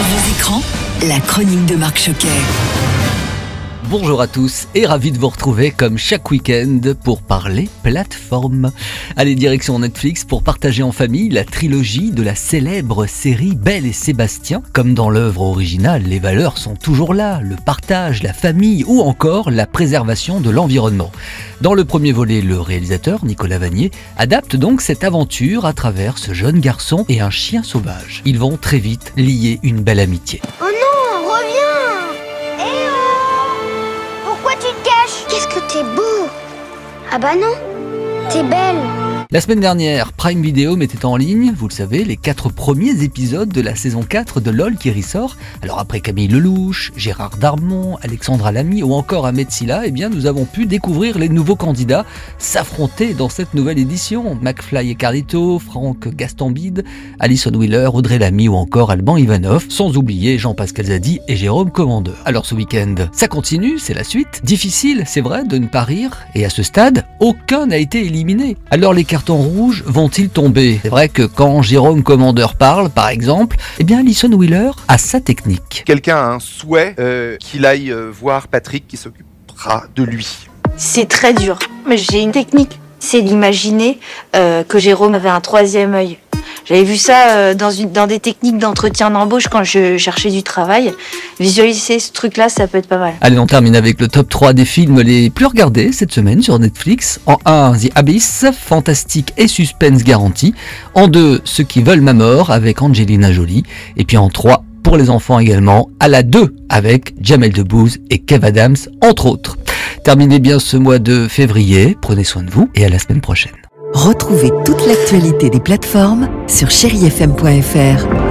Sur vos écrans, la chronique de Marc Choquet. Bonjour à tous et ravi de vous retrouver comme chaque week-end pour parler plateforme. Allez, direction Netflix pour partager en famille la trilogie de la célèbre série Belle et Sébastien. Comme dans l'œuvre originale, les valeurs sont toujours là, le partage, la famille ou encore la préservation de l'environnement. Dans le premier volet, le réalisateur, Nicolas Vanier, adapte donc cette aventure à travers ce jeune garçon et un chien sauvage. Ils vont très vite lier une belle amitié. Ah bah non, t'es belle La semaine dernière, Prime Video mettait en ligne, vous le savez, les quatre premiers épisodes de la saison 4 de LOL qui ressort. Alors après Camille Lelouch, Gérard Darmon, Alexandra Lamy ou encore Ahmed eh bien nous avons pu découvrir les nouveaux candidats s'affronter dans cette nouvelle édition. McFly et Carlito, Franck Gastambide, Alison Wheeler, Audrey Lamy ou encore Alban Ivanov, sans oublier Jean-Pascal Zadi et Jérôme Commandeur. Alors ce week-end, ça continue, c'est la suite. Difficile, c'est vrai, de ne pas rire, et à ce stade, aucun n'a été éliminé. Alors cartons rouges vont-ils tomber C'est vrai que quand Jérôme Commandeur parle, par exemple, eh bien Alison Wheeler a sa technique. quelqu'un a un souhait euh, qu'il aille euh, voir Patrick qui s'occupera de lui. C'est très dur, mais j'ai une technique. C'est d'imaginer euh, que Jérôme avait un troisième œil. J'avais vu ça euh, dans, une, dans des techniques d'entretien d'embauche quand je cherchais du travail. Visualiser ce truc-là, ça peut être pas mal. Allez, on termine avec le top 3 des films les plus regardés cette semaine sur Netflix. En 1, The Abyss, fantastique et suspense garanti. En 2, Ceux qui veulent ma mort avec Angelina Jolie. Et puis en 3, pour les enfants également, à la 2 avec Jamel Debbouze et Kev Adams, entre autres. Terminez bien ce mois de février, prenez soin de vous et à la semaine prochaine. Retrouvez toute l'actualité des plateformes sur chérifm.fr.